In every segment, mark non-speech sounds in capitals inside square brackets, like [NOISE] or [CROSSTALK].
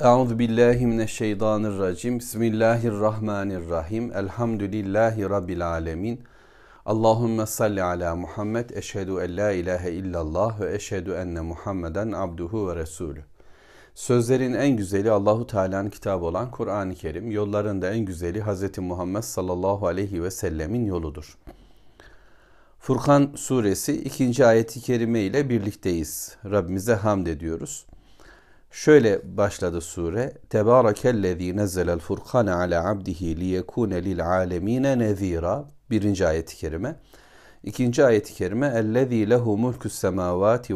Euzu billahi mineşşeytanirracim. Bismillahirrahmanirrahim. Elhamdülillahi rabbil alamin. Allahumme salli ala Muhammed. Eşhedü en la ilahe illallah ve eşhedü enne Muhammeden abduhu ve resulü. Sözlerin en güzeli Allahu Teala'nın kitabı olan Kur'an-ı Kerim. Yolların da en güzeli Hz. Muhammed sallallahu aleyhi ve sellemin yoludur. Furkan suresi ikinci ayeti kerime ile birlikteyiz. Rabbimize hamd ediyoruz. Şöyle başladı sure. Tebarekellezî nezzelel furkane ala abdihi liyekûne lil âlemîne nezîra. Birinci ayeti kerime. İkinci ayeti kerime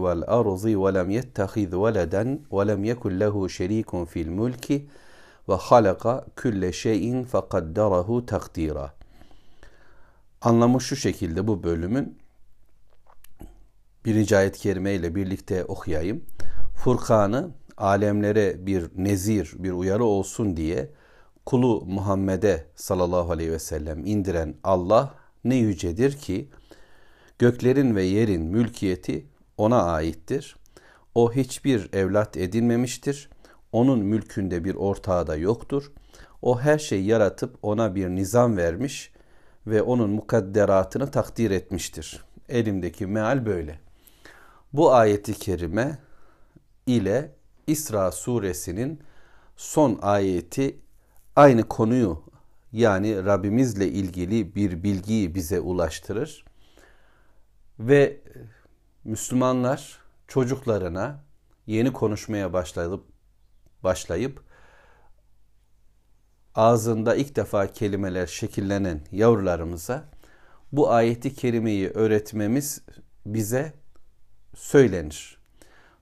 vel arzi ve lem yettehiz veleden ve lem yekun lehu şerîkun fil mulki ve halaka külle şeyin fekadderahu takdira. Anlamı şu şekilde bu bölümün birinci ayet-i kerime ile birlikte okuyayım. Furkan'ı alemlere bir nezir, bir uyarı olsun diye kulu Muhammed'e sallallahu aleyhi ve sellem indiren Allah ne yücedir ki göklerin ve yerin mülkiyeti ona aittir. O hiçbir evlat edinmemiştir. Onun mülkünde bir ortağı da yoktur. O her şeyi yaratıp ona bir nizam vermiş ve onun mukadderatını takdir etmiştir. Elimdeki meal böyle. Bu ayeti kerime ile İsra suresinin son ayeti aynı konuyu yani Rabbimizle ilgili bir bilgiyi bize ulaştırır. Ve Müslümanlar çocuklarına yeni konuşmaya başlayıp başlayıp ağzında ilk defa kelimeler şekillenen yavrularımıza bu ayeti kerimeyi öğretmemiz bize söylenir.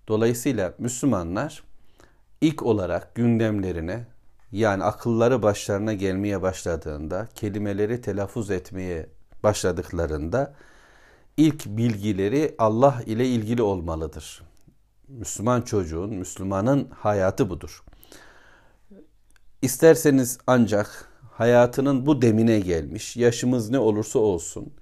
Dolayısıyla Müslümanlar ilk olarak gündemlerine yani akılları başlarına gelmeye başladığında, kelimeleri telaffuz etmeye başladıklarında ilk bilgileri Allah ile ilgili olmalıdır. Müslüman çocuğun, Müslümanın hayatı budur. İsterseniz ancak hayatının bu demine gelmiş, yaşımız ne olursa olsun,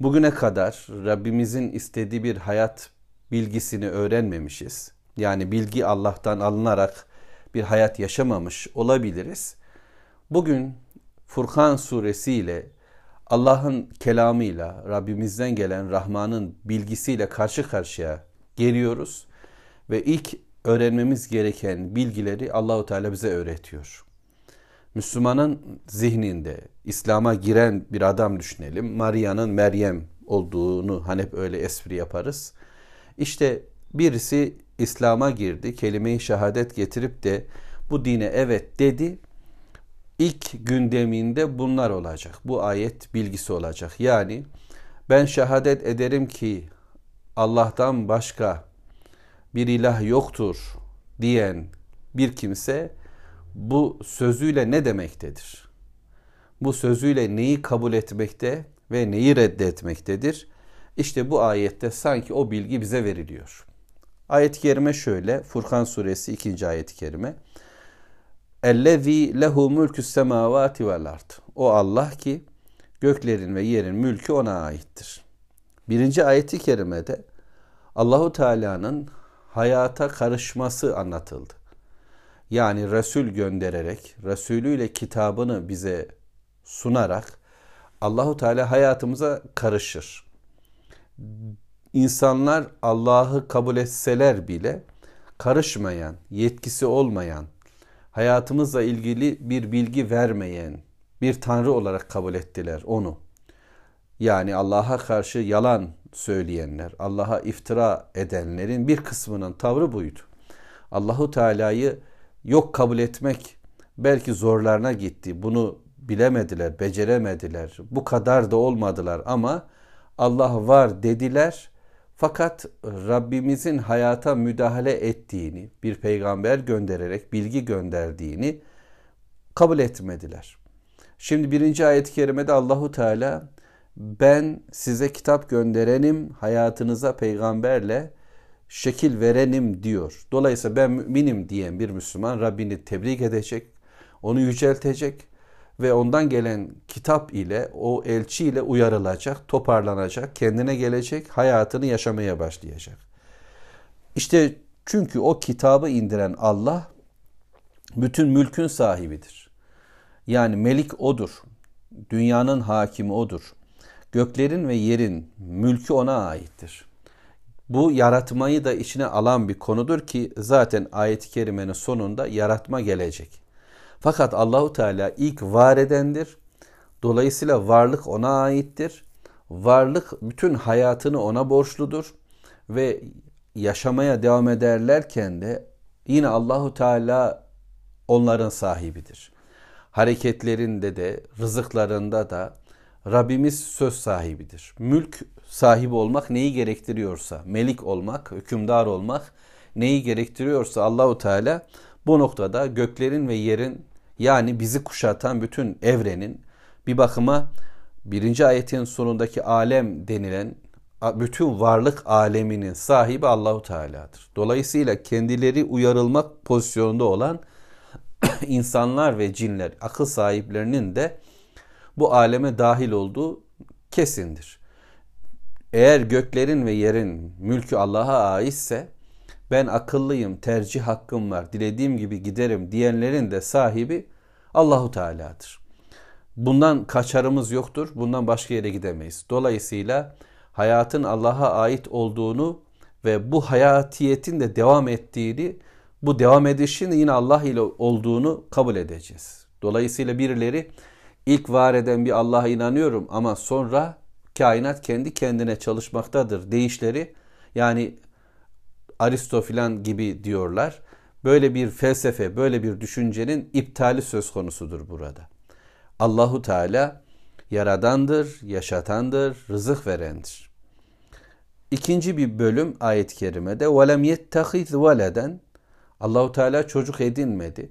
bugüne kadar Rabbimizin istediği bir hayat bilgisini öğrenmemişiz. Yani bilgi Allah'tan alınarak bir hayat yaşamamış olabiliriz. Bugün Furkan suresiyle Allah'ın kelamıyla, Rabbimizden gelen Rahman'ın bilgisiyle karşı karşıya geliyoruz ve ilk öğrenmemiz gereken bilgileri Allahu Teala bize öğretiyor. Müslümanın zihninde İslam'a giren bir adam düşünelim. Maria'nın Meryem olduğunu hani hep öyle espri yaparız. İşte birisi İslam'a girdi, kelime-i şehadet getirip de bu dine evet dedi. İlk gündeminde bunlar olacak. Bu ayet bilgisi olacak. Yani ben şehadet ederim ki Allah'tan başka bir ilah yoktur diyen bir kimse bu sözüyle ne demektedir? Bu sözüyle neyi kabul etmekte ve neyi reddetmektedir? İşte bu ayette sanki o bilgi bize veriliyor. Ayet-i kerime şöyle. Furkan suresi 2. ayet-i kerime. Ellezî lehu mülkü semâvâti vel ard. O Allah ki göklerin ve yerin mülkü ona aittir. Birinci ayeti kerimede Allahu Teala'nın hayata karışması anlatıldı. Yani Resul göndererek, Resulüyle kitabını bize sunarak Allahu Teala hayatımıza karışır insanlar Allah'ı kabul etseler bile karışmayan, yetkisi olmayan, hayatımızla ilgili bir bilgi vermeyen bir tanrı olarak kabul ettiler onu. Yani Allah'a karşı yalan söyleyenler, Allah'a iftira edenlerin bir kısmının tavrı buydu. Allahu Teala'yı yok kabul etmek belki zorlarına gitti. Bunu bilemediler, beceremediler. Bu kadar da olmadılar ama Allah var dediler. Fakat Rabbimizin hayata müdahale ettiğini, bir peygamber göndererek bilgi gönderdiğini kabul etmediler. Şimdi birinci ayet-i kerimede Allahu Teala ben size kitap gönderenim, hayatınıza peygamberle şekil verenim diyor. Dolayısıyla ben müminim diyen bir Müslüman Rabbini tebrik edecek, onu yüceltecek ve ondan gelen kitap ile o elçi ile uyarılacak, toparlanacak, kendine gelecek, hayatını yaşamaya başlayacak. İşte çünkü o kitabı indiren Allah bütün mülkün sahibidir. Yani melik odur. Dünyanın hakimi odur. Göklerin ve yerin mülkü ona aittir. Bu yaratmayı da içine alan bir konudur ki zaten ayet-i kerimenin sonunda yaratma gelecek. Fakat Allahu Teala ilk var edendir. Dolayısıyla varlık ona aittir. Varlık bütün hayatını ona borçludur ve yaşamaya devam ederlerken de yine Allahu Teala onların sahibidir. Hareketlerinde de, rızıklarında da Rabbimiz söz sahibidir. Mülk sahibi olmak neyi gerektiriyorsa, melik olmak, hükümdar olmak neyi gerektiriyorsa Allahu Teala bu noktada göklerin ve yerin yani bizi kuşatan bütün evrenin bir bakıma birinci ayetin sonundaki alem denilen bütün varlık aleminin sahibi Allahu Teala'dır. Dolayısıyla kendileri uyarılmak pozisyonunda olan [CLEARS THROAT] insanlar ve cinler, akıl sahiplerinin de bu aleme dahil olduğu kesindir. Eğer göklerin ve yerin mülkü Allah'a aitse ben akıllıyım, tercih hakkım var, dilediğim gibi giderim diyenlerin de sahibi Allahu Teala'dır. Bundan kaçarımız yoktur. Bundan başka yere gidemeyiz. Dolayısıyla hayatın Allah'a ait olduğunu ve bu hayatiyetin de devam ettiğini, bu devam edişin yine Allah ile olduğunu kabul edeceğiz. Dolayısıyla birileri ilk var eden bir Allah'a inanıyorum ama sonra kainat kendi kendine çalışmaktadır deyişleri yani Aristo filan gibi diyorlar. Böyle bir felsefe, böyle bir düşüncenin iptali söz konusudur burada. Allahu Teala yaradandır, yaşatandır, rızık verendir. İkinci bir bölüm ayet-i kerimede وَلَمْ يَتَّخِذْ وَلَدًا Allahu Teala çocuk edinmedi.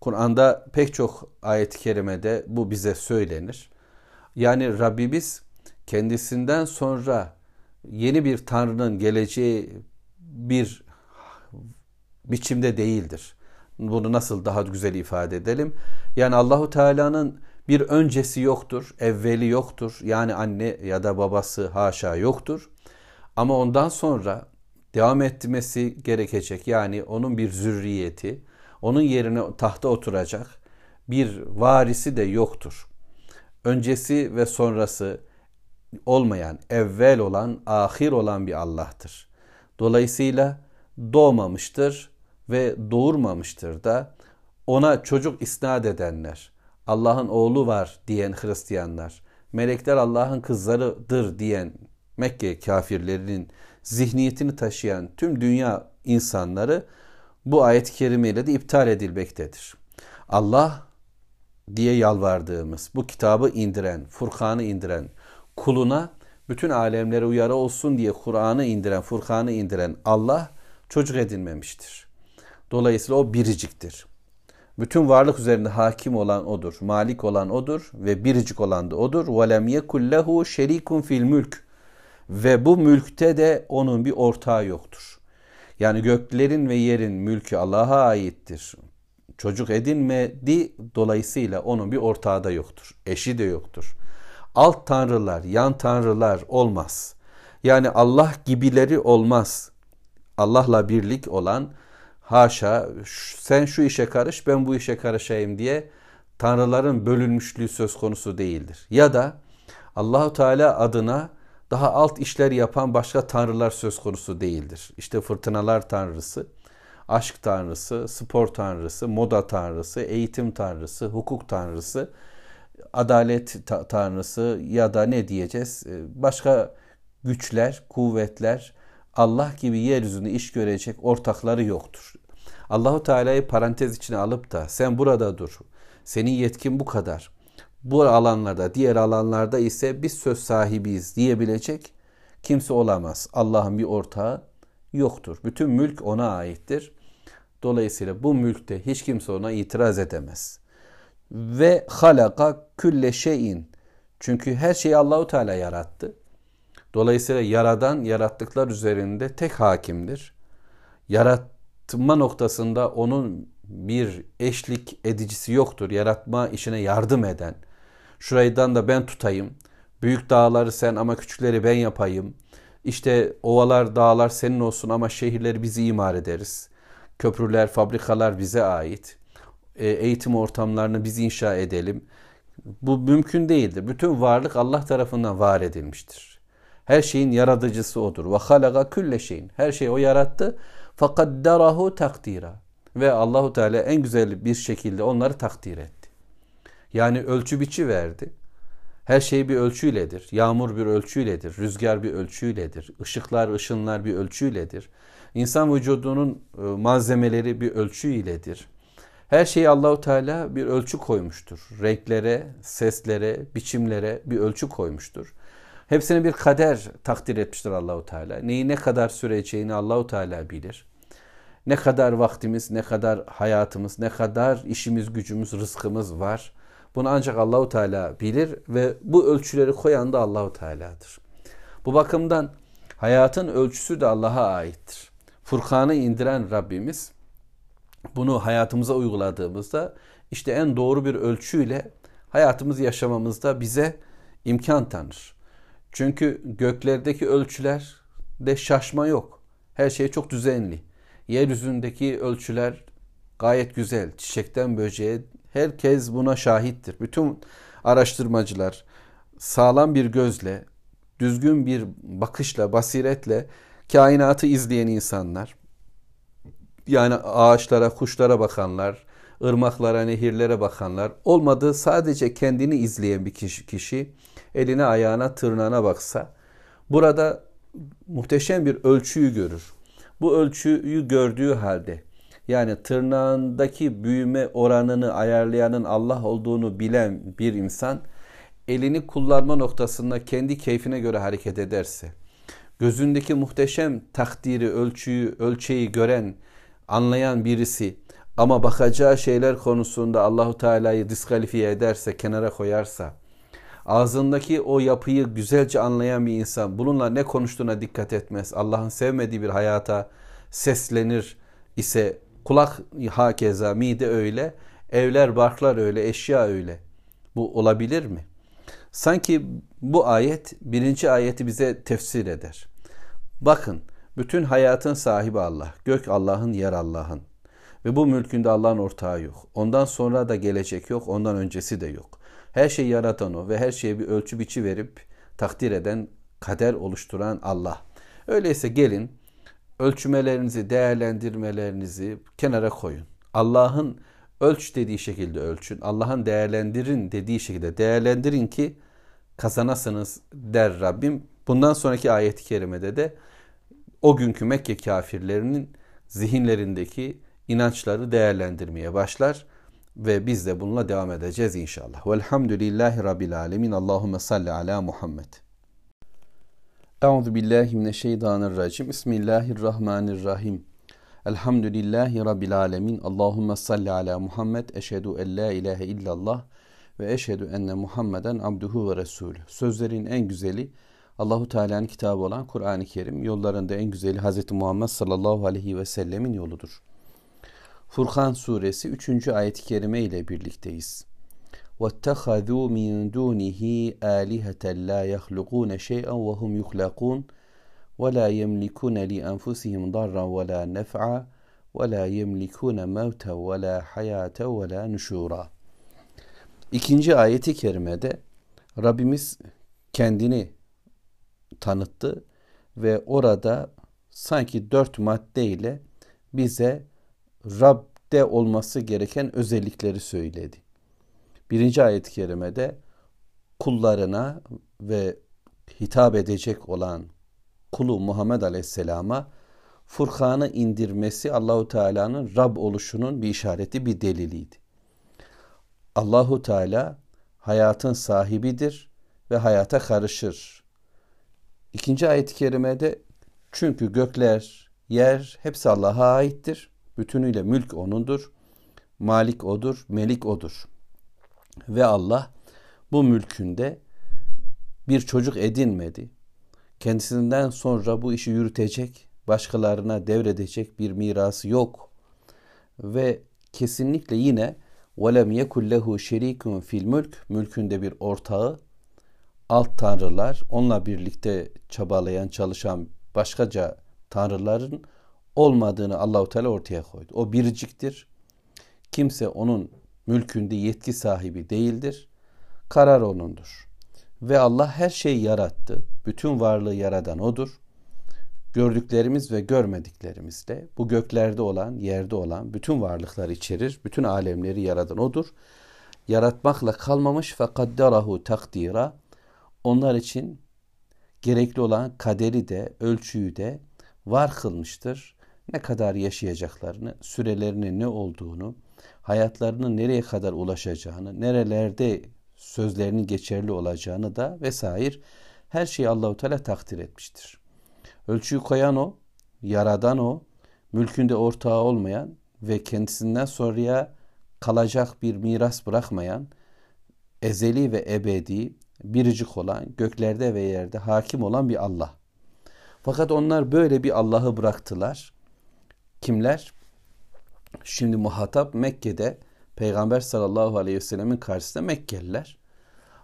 Kur'an'da pek çok ayet-i kerimede bu bize söylenir. Yani Rabbimiz kendisinden sonra yeni bir Tanrı'nın geleceği bir biçimde değildir. Bunu nasıl daha güzel ifade edelim? Yani Allahu Teala'nın bir öncesi yoktur, evveli yoktur. Yani anne ya da babası haşa yoktur. Ama ondan sonra devam etmesi gerekecek. Yani onun bir zürriyeti, onun yerine tahta oturacak bir varisi de yoktur. Öncesi ve sonrası olmayan, evvel olan, ahir olan bir Allah'tır. Dolayısıyla doğmamıştır ve doğurmamıştır da ona çocuk isnat edenler, Allah'ın oğlu var diyen Hristiyanlar, melekler Allah'ın kızlarıdır diyen Mekke kafirlerinin zihniyetini taşıyan tüm dünya insanları bu ayet-i kerimeyle de iptal edilmektedir. Allah diye yalvardığımız, bu kitabı indiren, Furkan'ı indiren, kuluna bütün alemlere uyarı olsun diye Kur'an'ı indiren, Furkan'ı indiren Allah çocuk edinmemiştir. Dolayısıyla o biriciktir. Bütün varlık üzerinde hakim olan odur, malik olan odur ve biricik olan da odur. وَلَمْ يَكُلْ لَهُ شَر۪يكٌ fil mülk Ve bu mülkte de onun bir ortağı yoktur. Yani göklerin ve yerin mülkü Allah'a aittir. Çocuk edinmedi dolayısıyla onun bir ortağı da yoktur. Eşi de yoktur. Alt tanrılar, yan tanrılar olmaz. Yani Allah gibileri olmaz. Allah'la birlik olan haşa sen şu işe karış ben bu işe karışayım diye tanrıların bölünmüşlüğü söz konusu değildir. Ya da Allahu Teala adına daha alt işler yapan başka tanrılar söz konusu değildir. İşte fırtınalar tanrısı, aşk tanrısı, spor tanrısı, moda tanrısı, eğitim tanrısı, hukuk tanrısı, adalet tanrısı ya da ne diyeceğiz? Başka güçler, kuvvetler, Allah gibi yeryüzünde iş görecek ortakları yoktur. Allahu Teala'yı parantez içine alıp da sen burada dur. Senin yetkin bu kadar. Bu alanlarda, diğer alanlarda ise biz söz sahibiyiz diyebilecek kimse olamaz. Allah'ın bir ortağı yoktur. Bütün mülk ona aittir. Dolayısıyla bu mülkte hiç kimse ona itiraz edemez. Ve halaka külle şeyin. Çünkü her şeyi Allahu Teala yarattı. Dolayısıyla yaradan yarattıklar üzerinde tek hakimdir. Yaratma noktasında onun bir eşlik edicisi yoktur. Yaratma işine yardım eden. Şuraydan da ben tutayım. Büyük dağları sen ama küçükleri ben yapayım. İşte ovalar, dağlar senin olsun ama şehirleri bizi imar ederiz. Köprüler, fabrikalar bize ait. E, eğitim ortamlarını biz inşa edelim. Bu mümkün değildir. Bütün varlık Allah tarafından var edilmiştir. Her şeyin yaratıcısı odur. Ve halaga külle şeyin. Her şeyi o yarattı. Fakat darahu takdira. Ve Allahu Teala en güzel bir şekilde onları takdir etti. Yani ölçü biçi verdi. Her şey bir ölçüyledir. Yağmur bir ölçüyledir. Rüzgar bir ölçüyledir. Işıklar, ışınlar bir ölçüyledir. İnsan vücudunun e, malzemeleri bir ölçü iledir. Her şeyi Allahu Teala bir ölçü koymuştur. Renklere, seslere, biçimlere bir ölçü koymuştur. Hepsine bir kader takdir etmiştir Allahu Teala. Neyi ne kadar süreceğini Allahu Teala bilir. Ne kadar vaktimiz, ne kadar hayatımız, ne kadar işimiz, gücümüz, rızkımız var. Bunu ancak Allahu Teala bilir ve bu ölçüleri koyan da Allahu Teala'dır. Bu bakımdan hayatın ölçüsü de Allah'a aittir. Furkan'ı indiren Rabbimiz bunu hayatımıza uyguladığımızda işte en doğru bir ölçüyle hayatımızı yaşamamızda bize imkan tanır. Çünkü göklerdeki ölçüler de şaşma yok. Her şey çok düzenli. Yeryüzündeki ölçüler gayet güzel. Çiçekten böceğe herkes buna şahittir. Bütün araştırmacılar sağlam bir gözle, düzgün bir bakışla, basiretle kainatı izleyen insanlar yani ağaçlara, kuşlara bakanlar, ırmaklara, nehirlere bakanlar, olmadı sadece kendini izleyen bir kişi, kişi eline, ayağına, tırnağına baksa burada muhteşem bir ölçüyü görür. Bu ölçüyü gördüğü halde yani tırnağındaki büyüme oranını ayarlayanın Allah olduğunu bilen bir insan elini kullanma noktasında kendi keyfine göre hareket ederse, gözündeki muhteşem takdiri, ölçüyü, ölçeği gören anlayan birisi ama bakacağı şeyler konusunda Allahu Teala'yı diskalifiye ederse, kenara koyarsa, ağzındaki o yapıyı güzelce anlayan bir insan bununla ne konuştuğuna dikkat etmez. Allah'ın sevmediği bir hayata seslenir ise kulak hakeza, mide öyle, evler, barklar öyle, eşya öyle. Bu olabilir mi? Sanki bu ayet birinci ayeti bize tefsir eder. Bakın bütün hayatın sahibi Allah. Gök Allah'ın, yer Allah'ın. Ve bu mülkünde Allah'ın ortağı yok. Ondan sonra da gelecek yok, ondan öncesi de yok. Her şeyi yaratan o ve her şeye bir ölçü biçi verip takdir eden, kader oluşturan Allah. Öyleyse gelin ölçümelerinizi, değerlendirmelerinizi kenara koyun. Allah'ın ölç dediği şekilde ölçün. Allah'ın değerlendirin dediği şekilde değerlendirin ki kazanasınız der Rabbim. Bundan sonraki ayet-i kerimede de o günkü Mekke kafirlerinin zihinlerindeki inançları değerlendirmeye başlar ve biz de bununla devam edeceğiz inşallah. Velhamdülillahi Rabbil Alemin. Allahümme salli ala Muhammed. Euzu billahi mineşşeytanirracim. Bismillahirrahmanirrahim. Elhamdülillahi Rabbil Alemin. Allahümme salli ala Muhammed. Eşhedü en la ilahe illallah ve eşhedü enne Muhammeden abduhu ve resulü. Sözlerin en güzeli Allahu Teala'nın kitabı olan Kur'an-ı Kerim yollarında en güzeli Hz. Muhammed sallallahu aleyhi ve sellemin yoludur. Furkan suresi 3. ayet-i kerime ile birlikteyiz. وَاتَّخَذُوا مِنْ دُونِهِ آلِهَةً لَا يَخْلُقُونَ شَيْئًا وَهُمْ يُخْلَقُونَ وَلَا يَمْلِكُونَ لِأَنفُسِهِمْ ضَرًّا وَلَا نَفْعًا وَلَا يَمْلِكُونَ مَوْتًا وَلَا حَيَاةً وَلَا نُشُورًا İkinci ayeti kerimede Rabbimiz kendini tanıttı ve orada sanki dört maddeyle bize Rab'de olması gereken özellikleri söyledi. Birinci ayet-i kerimede kullarına ve hitap edecek olan kulu Muhammed Aleyhisselam'a Furkan'ı indirmesi Allahu Teala'nın Rab oluşunun bir işareti, bir deliliydi. Allahu Teala hayatın sahibidir ve hayata karışır. İkinci ayet-i kerimede çünkü gökler, yer hepsi Allah'a aittir. Bütünüyle mülk O'nundur. Malik O'dur, Melik O'dur. Ve Allah bu mülkünde bir çocuk edinmedi. Kendisinden sonra bu işi yürütecek, başkalarına devredecek bir mirası yok. Ve kesinlikle yine وَلَمْ يَكُلْ لَهُ شَر۪يكٌ fil mülk Mülkünde bir ortağı alt tanrılar, onunla birlikte çabalayan, çalışan başkaca tanrıların olmadığını Allahu Teala ortaya koydu. O biriciktir. Kimse onun mülkünde yetki sahibi değildir. Karar onundur. Ve Allah her şeyi yarattı. Bütün varlığı yaradan odur. Gördüklerimiz ve görmediklerimizle bu göklerde olan, yerde olan bütün varlıklar içerir. Bütün alemleri yaradan odur. Yaratmakla kalmamış fekadderahu takdira. Onlar için gerekli olan kaderi de, ölçüyü de var kılmıştır. Ne kadar yaşayacaklarını, sürelerinin ne olduğunu, hayatlarının nereye kadar ulaşacağını, nerelerde sözlerinin geçerli olacağını da vesaire her şeyi Allahu Teala takdir etmiştir. Ölçüyü koyan o, yaradan o, mülkünde ortağı olmayan ve kendisinden sonraya kalacak bir miras bırakmayan, ezeli ve ebedi, biricik olan, göklerde ve yerde hakim olan bir Allah. Fakat onlar böyle bir Allah'ı bıraktılar. Kimler? Şimdi muhatap Mekke'de Peygamber sallallahu aleyhi ve sellemin karşısında Mekkeliler.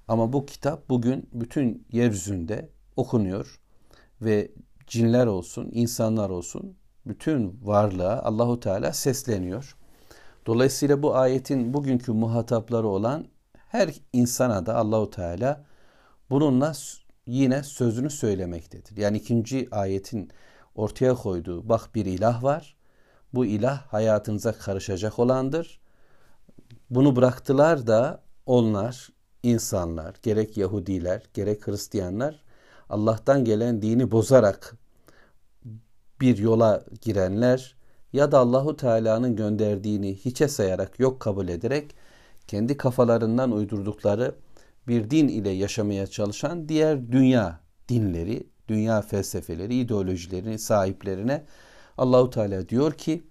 Ama bu kitap bugün bütün yeryüzünde okunuyor ve cinler olsun, insanlar olsun bütün varlığa Allahu Teala sesleniyor. Dolayısıyla bu ayetin bugünkü muhatapları olan her insana da Allahu Teala bununla yine sözünü söylemektedir. Yani ikinci ayetin ortaya koyduğu bak bir ilah var. Bu ilah hayatınıza karışacak olandır. Bunu bıraktılar da onlar insanlar gerek Yahudiler gerek Hristiyanlar Allah'tan gelen dini bozarak bir yola girenler ya da Allahu Teala'nın gönderdiğini hiçe sayarak yok kabul ederek kendi kafalarından uydurdukları bir din ile yaşamaya çalışan diğer dünya dinleri, dünya felsefeleri, ideolojilerini sahiplerine Allahu Teala diyor ki: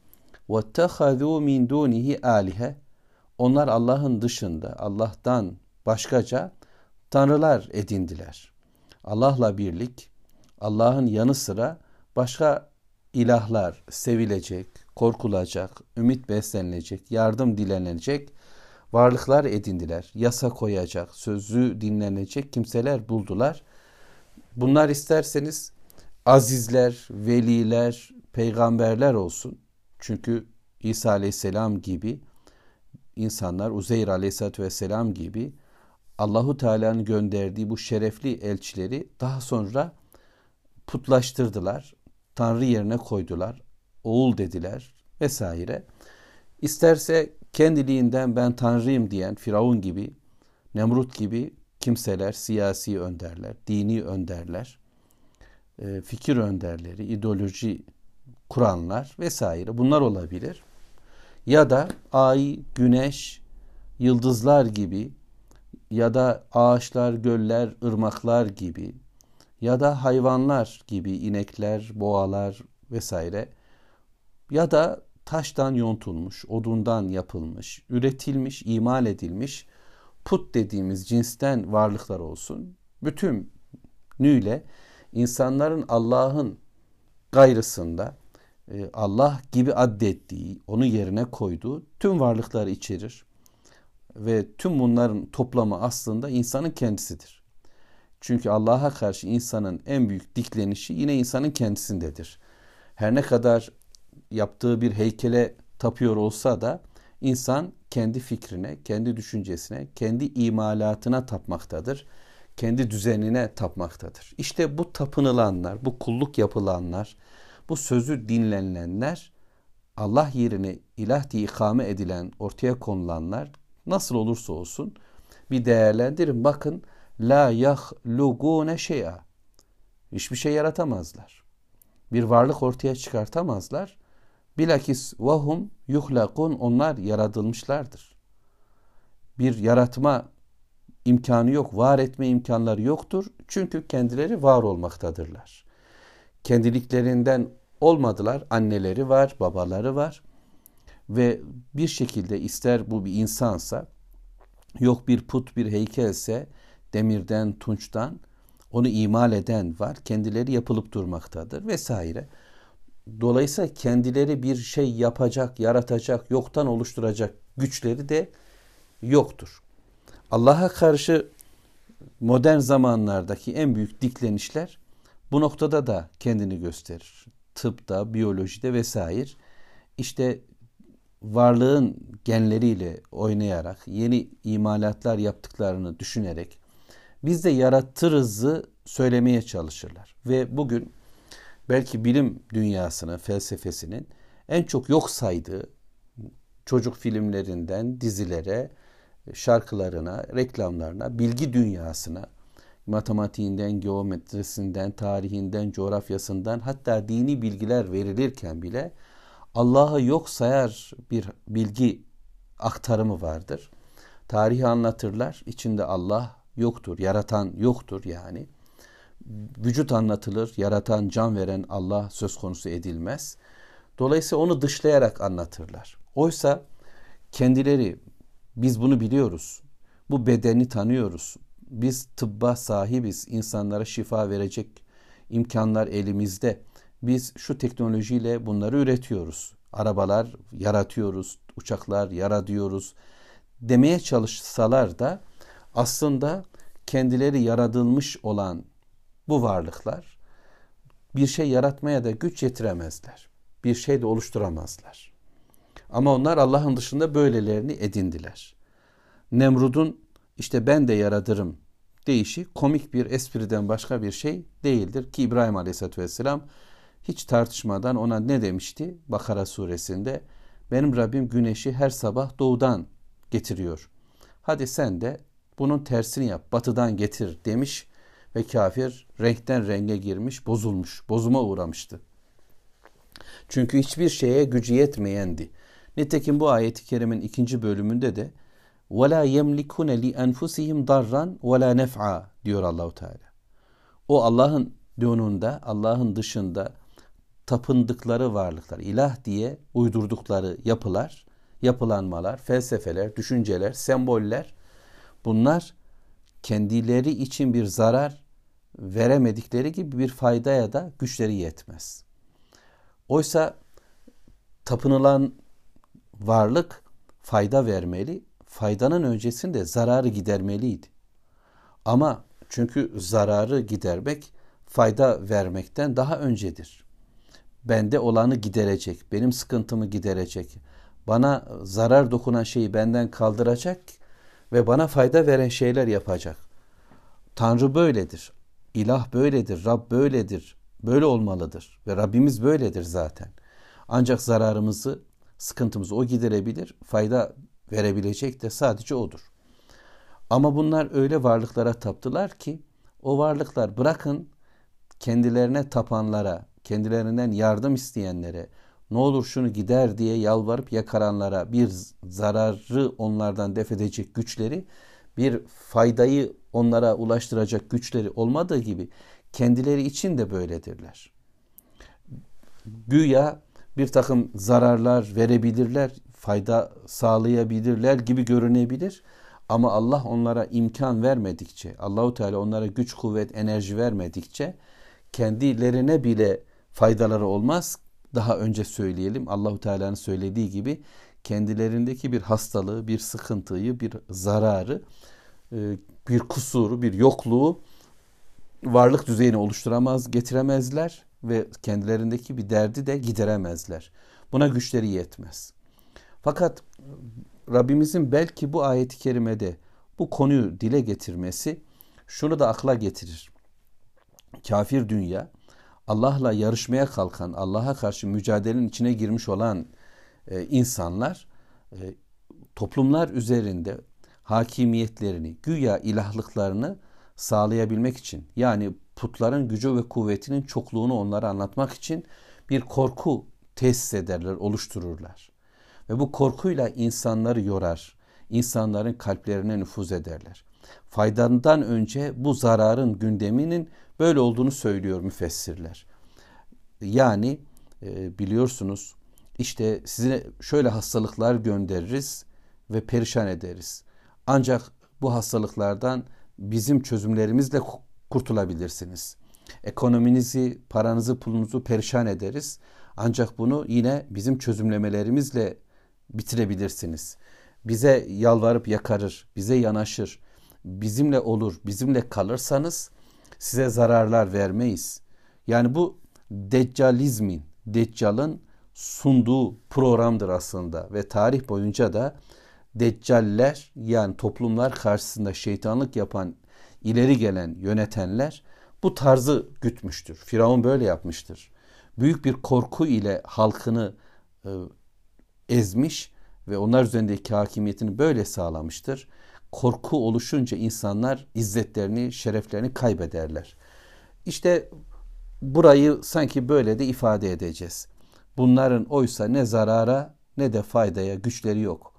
"Vettehazû min dûnihi âlihe." Onlar Allah'ın dışında, Allah'tan başkaca tanrılar edindiler. Allah'la birlik, Allah'ın yanı sıra başka ilahlar sevilecek, korkulacak, ümit beslenilecek, yardım dilenecek varlıklar edindiler. Yasa koyacak, sözü dinlenecek kimseler buldular. Bunlar isterseniz azizler, veliler, peygamberler olsun. Çünkü İsa Aleyhisselam gibi insanlar, Uzeyr Aleyhisselatü Vesselam gibi Allahu Teala'nın gönderdiği bu şerefli elçileri daha sonra putlaştırdılar. Tanrı yerine koydular. Oğul dediler vesaire. İsterse kendiliğinden ben Tanrıyım diyen Firavun gibi, Nemrut gibi kimseler, siyasi önderler, dini önderler, e, fikir önderleri, ideoloji kuranlar vesaire bunlar olabilir. Ya da ay, güneş, yıldızlar gibi ya da ağaçlar, göller, ırmaklar gibi ya da hayvanlar gibi inekler, boğalar vesaire ya da taştan yontulmuş, odundan yapılmış, üretilmiş, imal edilmiş put dediğimiz cinsten varlıklar olsun. Bütün nüyle insanların Allah'ın gayrısında e, Allah gibi addettiği, onu yerine koyduğu tüm varlıkları içerir. Ve tüm bunların toplamı aslında insanın kendisidir. Çünkü Allah'a karşı insanın en büyük diklenişi yine insanın kendisindedir. Her ne kadar yaptığı bir heykele tapıyor olsa da insan kendi fikrine, kendi düşüncesine, kendi imalatına tapmaktadır. Kendi düzenine tapmaktadır. İşte bu tapınılanlar, bu kulluk yapılanlar, bu sözü dinlenilenler Allah yerine ilah diye ikame edilen, ortaya konulanlar nasıl olursa olsun bir değerlendirin. Bakın la yahlugune şey'a. Hiçbir şey yaratamazlar. Bir varlık ortaya çıkartamazlar. Bilakis vahum yuhlakun onlar yaratılmışlardır. Bir yaratma imkanı yok, var etme imkanları yoktur. Çünkü kendileri var olmaktadırlar. Kendiliklerinden olmadılar. Anneleri var, babaları var. Ve bir şekilde ister bu bir insansa, yok bir put bir heykelse, demirden, tunçtan onu imal eden var. Kendileri yapılıp durmaktadır vesaire. Dolayısıyla kendileri bir şey yapacak, yaratacak, yoktan oluşturacak güçleri de yoktur. Allah'a karşı modern zamanlardaki en büyük diklenişler bu noktada da kendini gösterir. Tıpta, biyolojide vesaire. İşte varlığın genleriyle oynayarak, yeni imalatlar yaptıklarını düşünerek biz de yaratırızı söylemeye çalışırlar. Ve bugün belki bilim dünyasının, felsefesinin en çok yok saydığı çocuk filmlerinden dizilere, şarkılarına, reklamlarına, bilgi dünyasına, matematiğinden, geometrisinden, tarihinden, coğrafyasından hatta dini bilgiler verilirken bile Allah'ı yok sayar bir bilgi aktarımı vardır. Tarihi anlatırlar. İçinde Allah yoktur, yaratan yoktur yani. Vücut anlatılır, yaratan, can veren Allah söz konusu edilmez. Dolayısıyla onu dışlayarak anlatırlar. Oysa kendileri biz bunu biliyoruz. Bu bedeni tanıyoruz. Biz tıbba sahibiz. İnsanlara şifa verecek imkanlar elimizde. Biz şu teknolojiyle bunları üretiyoruz. Arabalar yaratıyoruz, uçaklar yaratıyoruz demeye çalışsalar da aslında kendileri yaratılmış olan bu varlıklar bir şey yaratmaya da güç yetiremezler. Bir şey de oluşturamazlar. Ama onlar Allah'ın dışında böylelerini edindiler. Nemrud'un işte ben de yaratırım deyişi komik bir espriden başka bir şey değildir ki İbrahim Aleyhisselatü Vesselam hiç tartışmadan ona ne demişti? Bakara suresinde benim Rabbim güneşi her sabah doğudan getiriyor. Hadi sen de bunun tersini yap, batıdan getir demiş ve kafir renkten renge girmiş, bozulmuş, bozuma uğramıştı. Çünkü hiçbir şeye gücü yetmeyendi. Nitekim bu ayeti kerimin ikinci bölümünde de وَلَا يَمْلِكُنَ لِأَنْفُسِهِمْ دَرًّا وَلَا نَفْعًا diyor Allahu Teala. O Allah'ın dönünde, Allah'ın dışında tapındıkları varlıklar, ilah diye uydurdukları yapılar, yapılanmalar, felsefeler, düşünceler, semboller bunlar kendileri için bir zarar veremedikleri gibi bir faydaya da güçleri yetmez. Oysa tapınılan varlık fayda vermeli, faydanın öncesinde zararı gidermeliydi. Ama çünkü zararı gidermek fayda vermekten daha öncedir. Bende olanı giderecek, benim sıkıntımı giderecek, bana zarar dokunan şeyi benden kaldıracak ve bana fayda veren şeyler yapacak. Tanrı böyledir. İlah böyledir, Rab böyledir. Böyle olmalıdır ve Rabbimiz böyledir zaten. Ancak zararımızı, sıkıntımızı o giderebilir, fayda verebilecek de sadece odur. Ama bunlar öyle varlıklara taptılar ki o varlıklar bırakın kendilerine tapanlara, kendilerinden yardım isteyenlere, ne olur şunu gider diye yalvarıp yakaranlara bir zararı onlardan def edecek güçleri, bir faydayı onlara ulaştıracak güçleri olmadığı gibi kendileri için de böyledirler. Güya bir takım zararlar verebilirler, fayda sağlayabilirler gibi görünebilir. Ama Allah onlara imkan vermedikçe, Allahu Teala onlara güç, kuvvet, enerji vermedikçe kendilerine bile faydaları olmaz. Daha önce söyleyelim Allahu Teala'nın söylediği gibi kendilerindeki bir hastalığı, bir sıkıntıyı, bir zararı, e, bir kusuru, bir yokluğu varlık düzeyini oluşturamaz, getiremezler ve kendilerindeki bir derdi de gideremezler. Buna güçleri yetmez. Fakat Rabbimizin belki bu ayeti kerimede bu konuyu dile getirmesi şunu da akla getirir. Kafir dünya Allah'la yarışmaya kalkan, Allah'a karşı mücadelenin içine girmiş olan e, insanlar e, toplumlar üzerinde hakimiyetlerini, güya ilahlıklarını sağlayabilmek için yani putların gücü ve kuvvetinin çokluğunu onlara anlatmak için bir korku tesis ederler, oluştururlar. Ve bu korkuyla insanları yorar, insanların kalplerine nüfuz ederler. Faydandan önce bu zararın gündeminin böyle olduğunu söylüyor müfessirler. Yani e, biliyorsunuz işte size şöyle hastalıklar göndeririz ve perişan ederiz. Ancak bu hastalıklardan bizim çözümlerimizle kurtulabilirsiniz. Ekonominizi, paranızı, pulunuzu perişan ederiz. Ancak bunu yine bizim çözümlemelerimizle bitirebilirsiniz. Bize yalvarıp yakarır, bize yanaşır, bizimle olur, bizimle kalırsanız size zararlar vermeyiz. Yani bu deccalizmin, deccalın sunduğu programdır aslında ve tarih boyunca da deccaller yani toplumlar karşısında şeytanlık yapan ileri gelen yönetenler bu tarzı gütmüştür. Firavun böyle yapmıştır. Büyük bir korku ile halkını e, ezmiş ve onlar üzerindeki hakimiyetini böyle sağlamıştır. Korku oluşunca insanlar izzetlerini, şereflerini kaybederler. İşte burayı sanki böyle de ifade edeceğiz. Bunların oysa ne zarara ne de faydaya güçleri yok.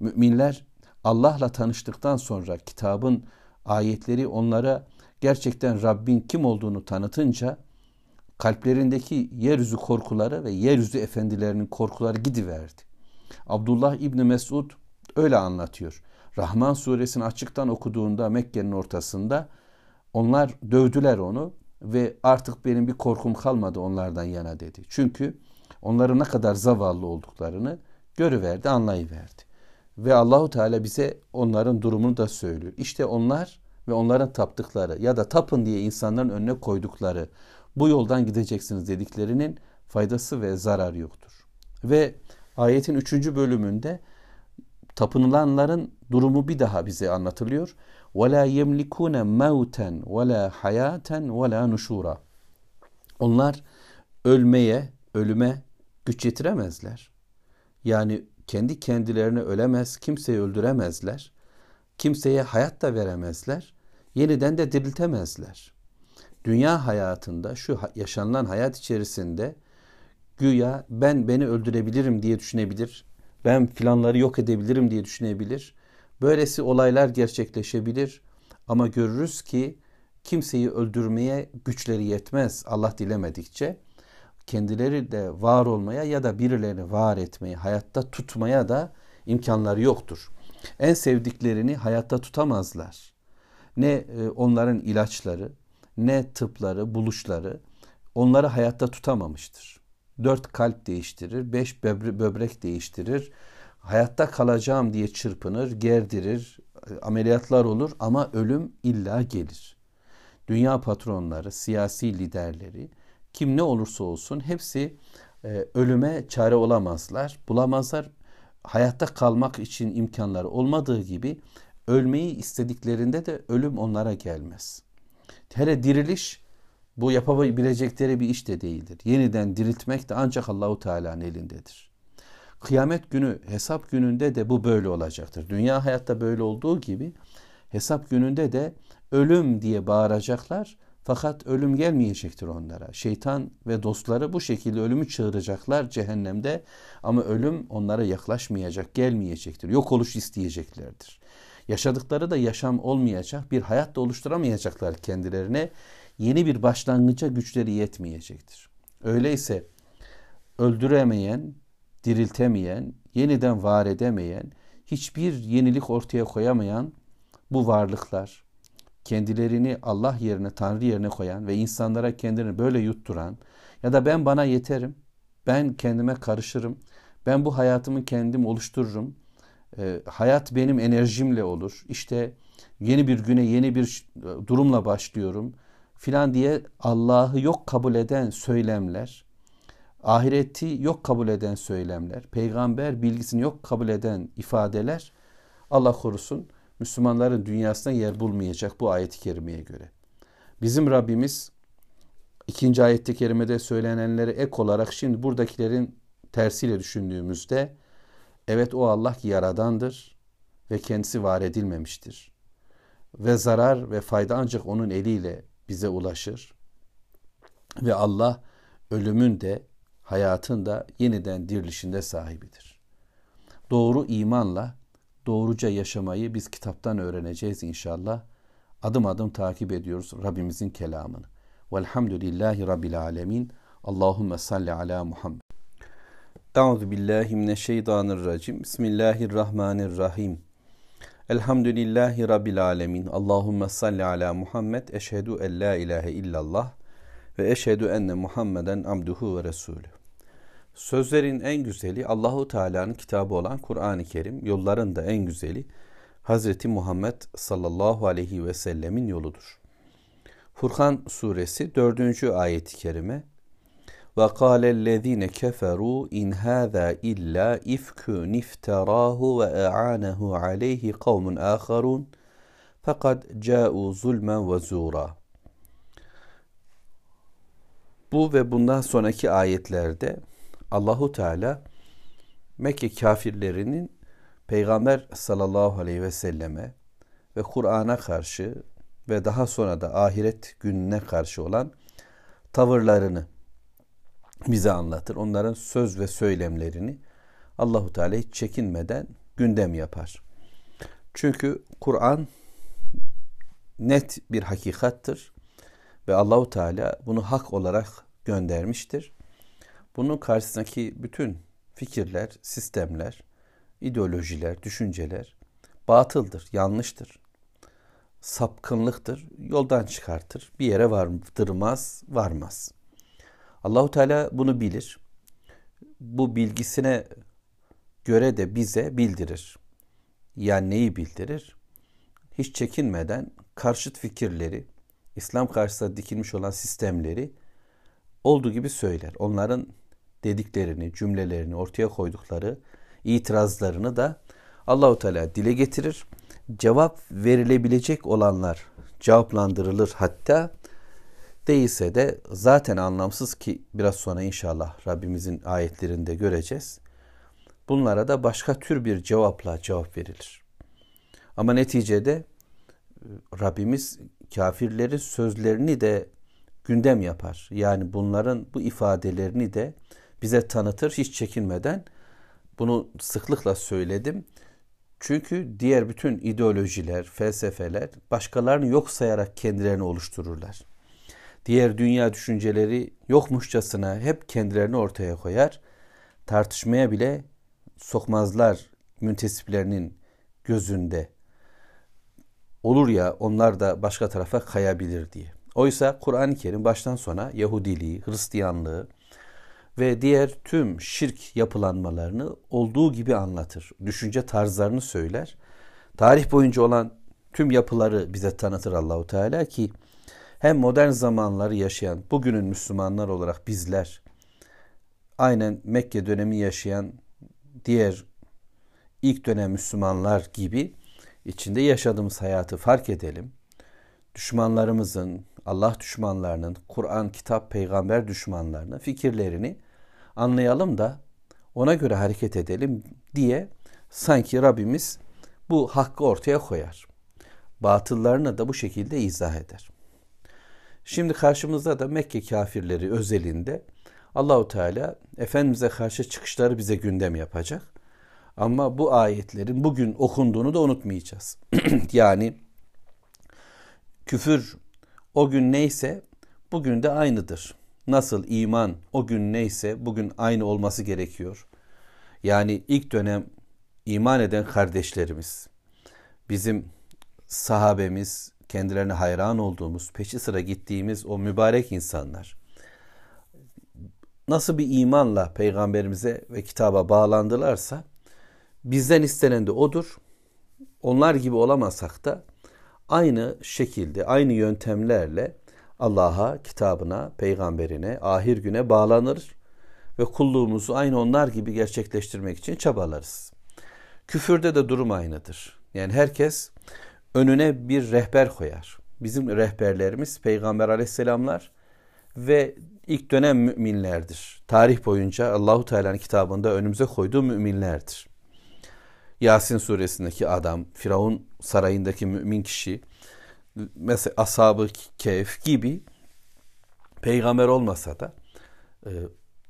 Müminler Allah'la tanıştıktan sonra kitabın ayetleri onlara gerçekten Rabbin kim olduğunu tanıtınca kalplerindeki yeryüzü korkuları ve yeryüzü efendilerinin korkuları gidiverdi. Abdullah İbni Mesud öyle anlatıyor. Rahman suresini açıktan okuduğunda Mekke'nin ortasında onlar dövdüler onu ve artık benim bir korkum kalmadı onlardan yana dedi. Çünkü onların ne kadar zavallı olduklarını görüverdi, anlayıverdi. Ve Allahu Teala bize onların durumunu da söylüyor. İşte onlar ve onların taptıkları ya da tapın diye insanların önüne koydukları bu yoldan gideceksiniz dediklerinin faydası ve zararı yoktur. Ve ayetin üçüncü bölümünde tapınılanların durumu bir daha bize anlatılıyor. وَلَا يَمْلِكُونَ مَوْتًا وَلَا حَيَاتًا وَلَا نُشُورًا Onlar ölmeye, ölüme güç yetiremezler. Yani kendi kendilerine ölemez, kimseyi öldüremezler. Kimseye hayat da veremezler. Yeniden de diriltemezler. Dünya hayatında şu yaşanılan hayat içerisinde güya ben beni öldürebilirim diye düşünebilir. Ben filanları yok edebilirim diye düşünebilir. Böylesi olaylar gerçekleşebilir. Ama görürüz ki kimseyi öldürmeye güçleri yetmez Allah dilemedikçe. Kendileri de var olmaya ya da birilerini var etmeye, hayatta tutmaya da imkanları yoktur. En sevdiklerini hayatta tutamazlar. Ne e, onların ilaçları, ne tıpları, buluşları onları hayatta tutamamıştır. Dört kalp değiştirir, beş böbrek değiştirir. Hayatta kalacağım diye çırpınır, gerdirir, ameliyatlar olur ama ölüm illa gelir. Dünya patronları, siyasi liderleri, kim ne olursa olsun hepsi e, ölüme çare olamazlar, bulamazlar. Hayatta kalmak için imkanları olmadığı gibi ölmeyi istediklerinde de ölüm onlara gelmez. Hele diriliş bu yapabilecekleri bir iş de değildir. Yeniden diriltmek de ancak Allahu Teala'nın elindedir. Kıyamet günü, hesap gününde de bu böyle olacaktır. Dünya hayatta böyle olduğu gibi hesap gününde de ölüm diye bağıracaklar. Fakat ölüm gelmeyecektir onlara. Şeytan ve dostları bu şekilde ölümü çağıracaklar cehennemde ama ölüm onlara yaklaşmayacak, gelmeyecektir. Yok oluş isteyeceklerdir. Yaşadıkları da yaşam olmayacak, bir hayat da oluşturamayacaklar kendilerine. Yeni bir başlangıca güçleri yetmeyecektir. Öyleyse öldüremeyen, diriltemeyen, yeniden var edemeyen, hiçbir yenilik ortaya koyamayan bu varlıklar, kendilerini Allah yerine, Tanrı yerine koyan ve insanlara kendini böyle yutturan ya da ben bana yeterim, ben kendime karışırım, ben bu hayatımı kendim oluştururum, e, hayat benim enerjimle olur. İşte yeni bir güne yeni bir e, durumla başlıyorum filan diye Allah'ı yok kabul eden söylemler, ahireti yok kabul eden söylemler, peygamber bilgisini yok kabul eden ifadeler Allah korusun Müslümanların dünyasına yer bulmayacak bu ayet-i kerimeye göre. Bizim Rabbimiz ikinci ayet-i kerimede söylenenlere ek olarak şimdi buradakilerin tersiyle düşündüğümüzde Evet o Allah ki yaradandır ve kendisi var edilmemiştir. Ve zarar ve fayda ancak onun eliyle bize ulaşır. Ve Allah ölümün de hayatın da yeniden dirilişinde sahibidir. Doğru imanla doğruca yaşamayı biz kitaptan öğreneceğiz inşallah. Adım adım takip ediyoruz Rabbimizin kelamını. Velhamdülillahi Rabbil Alemin. Allahümme salli ala Muhammed. Euzu billahi mineşşeytanirracim. Bismillahirrahmanirrahim. Elhamdülillahi rabbil alamin. Allahumme salli ala Muhammed. Eşhedü en la ilahe illallah ve eşhedü enne Muhammeden abduhu ve resulü. Sözlerin en güzeli Allahu Teala'nın kitabı olan Kur'an-ı Kerim, yolların da en güzeli Hazreti Muhammed sallallahu aleyhi ve sellemin yoludur. Furkan suresi 4. ayeti kerime Ve kâlellezîne keferû in hâzâ illâ ifkün ifterâhu ve e'ânehu aleyhi kavmun âkharûn fakat câ'û zulmen ve zûrâ. Bu ve bundan sonraki ayetlerde Allahu Teala Mekke kafirlerinin Peygamber sallallahu aleyhi ve selleme ve Kur'an'a karşı ve daha sonra da ahiret gününe karşı olan tavırlarını bize anlatır. Onların söz ve söylemlerini Allahu Teala hiç çekinmeden gündem yapar. Çünkü Kur'an net bir hakikattır ve Allahu Teala bunu hak olarak göndermiştir. Bunun karşısındaki bütün fikirler, sistemler, ideolojiler, düşünceler batıldır, yanlıştır. Sapkınlıktır, yoldan çıkartır, bir yere vardırmaz, varmaz. Allahu Teala bunu bilir. Bu bilgisine göre de bize bildirir. Yani neyi bildirir? Hiç çekinmeden karşıt fikirleri, İslam karşısında dikilmiş olan sistemleri olduğu gibi söyler. Onların dediklerini, cümlelerini, ortaya koydukları itirazlarını da Allahu Teala dile getirir. Cevap verilebilecek olanlar cevaplandırılır hatta değilse de zaten anlamsız ki biraz sonra inşallah Rabbimizin ayetlerinde göreceğiz. Bunlara da başka tür bir cevapla cevap verilir. Ama neticede e, Rabbimiz kafirlerin sözlerini de gündem yapar. Yani bunların bu ifadelerini de bize tanıtır hiç çekinmeden. Bunu sıklıkla söyledim. Çünkü diğer bütün ideolojiler, felsefeler başkalarını yok sayarak kendilerini oluştururlar. Diğer dünya düşünceleri yokmuşçasına hep kendilerini ortaya koyar. Tartışmaya bile sokmazlar müntesiplerinin gözünde. Olur ya onlar da başka tarafa kayabilir diye. Oysa Kur'an-ı Kerim baştan sona Yahudiliği, Hristiyanlığı, ve diğer tüm şirk yapılanmalarını olduğu gibi anlatır. Düşünce tarzlarını söyler. Tarih boyunca olan tüm yapıları bize tanıtır Allahu Teala ki hem modern zamanları yaşayan bugünün Müslümanlar olarak bizler aynen Mekke dönemi yaşayan diğer ilk dönem Müslümanlar gibi içinde yaşadığımız hayatı fark edelim. Düşmanlarımızın, Allah düşmanlarının, Kur'an, kitap, peygamber düşmanlarının fikirlerini anlayalım da ona göre hareket edelim diye sanki Rabbimiz bu hakkı ortaya koyar. Batıllarını da bu şekilde izah eder. Şimdi karşımızda da Mekke kafirleri özelinde Allahu Teala Efendimiz'e karşı çıkışları bize gündem yapacak. Ama bu ayetlerin bugün okunduğunu da unutmayacağız. [CLEARS THROAT] yani küfür o gün neyse bugün de aynıdır. Nasıl iman o gün neyse bugün aynı olması gerekiyor. Yani ilk dönem iman eden kardeşlerimiz, bizim sahabemiz, kendilerine hayran olduğumuz, peşi sıra gittiğimiz o mübarek insanlar nasıl bir imanla peygamberimize ve kitaba bağlandılarsa bizden istenen de odur. Onlar gibi olamasak da aynı şekilde, aynı yöntemlerle Allah'a, kitabına, peygamberine, ahir güne bağlanır ve kulluğumuzu aynı onlar gibi gerçekleştirmek için çabalarız. Küfürde de durum aynıdır. Yani herkes önüne bir rehber koyar. Bizim rehberlerimiz Peygamber aleyhisselamlar ve ilk dönem müminlerdir. Tarih boyunca Allahu Teala'nın kitabında önümüze koyduğu müminlerdir. Yasin suresindeki adam, Firavun sarayındaki mümin kişi, mesela ashab-ı kehf gibi peygamber olmasa da e,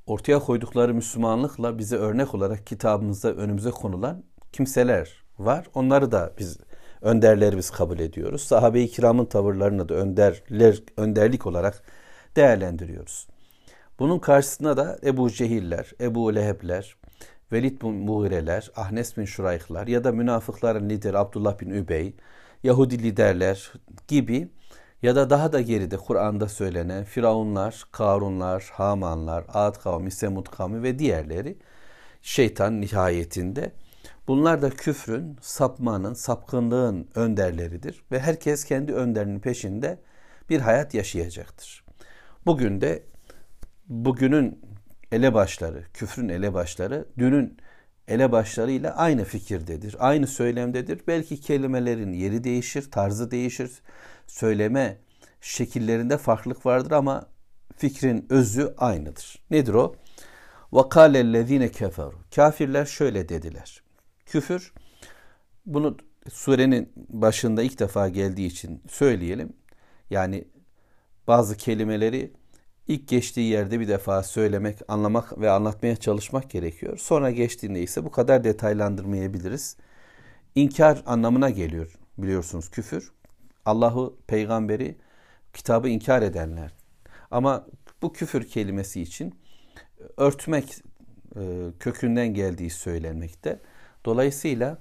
ortaya koydukları Müslümanlıkla bize örnek olarak kitabımızda önümüze konulan kimseler var. Onları da biz önderlerimiz kabul ediyoruz. Sahabe-i kiramın tavırlarını da önderler, önderlik olarak değerlendiriyoruz. Bunun karşısında da Ebu Cehiller, Ebu Lehebler, Velid bin Mughireler, Ahnes bin Şurayhlar ya da münafıkların lideri Abdullah bin Übey, Yahudi liderler gibi ya da daha da geride Kur'an'da söylenen Firavunlar, Karunlar, Hamanlar, Ad kavmi, Semud kavmi ve diğerleri şeytan nihayetinde bunlar da küfrün, sapmanın, sapkınlığın önderleridir ve herkes kendi önderinin peşinde bir hayat yaşayacaktır. Bugün de bugünün elebaşları, küfrün elebaşları dünün elebaşlarıyla aynı fikirdedir, aynı söylemdedir. Belki kelimelerin yeri değişir, tarzı değişir, söyleme şekillerinde farklılık vardır ama fikrin özü aynıdır. Nedir o? وَقَالَ الَّذ۪ينَ كَفَرُوا Kafirler şöyle dediler. Küfür, bunu surenin başında ilk defa geldiği için söyleyelim. Yani bazı kelimeleri ilk geçtiği yerde bir defa söylemek, anlamak ve anlatmaya çalışmak gerekiyor. Sonra geçtiğinde ise bu kadar detaylandırmayabiliriz. İnkar anlamına geliyor biliyorsunuz küfür. Allah'ı, peygamberi, kitabı inkar edenler. Ama bu küfür kelimesi için örtmek e, kökünden geldiği söylenmekte. Dolayısıyla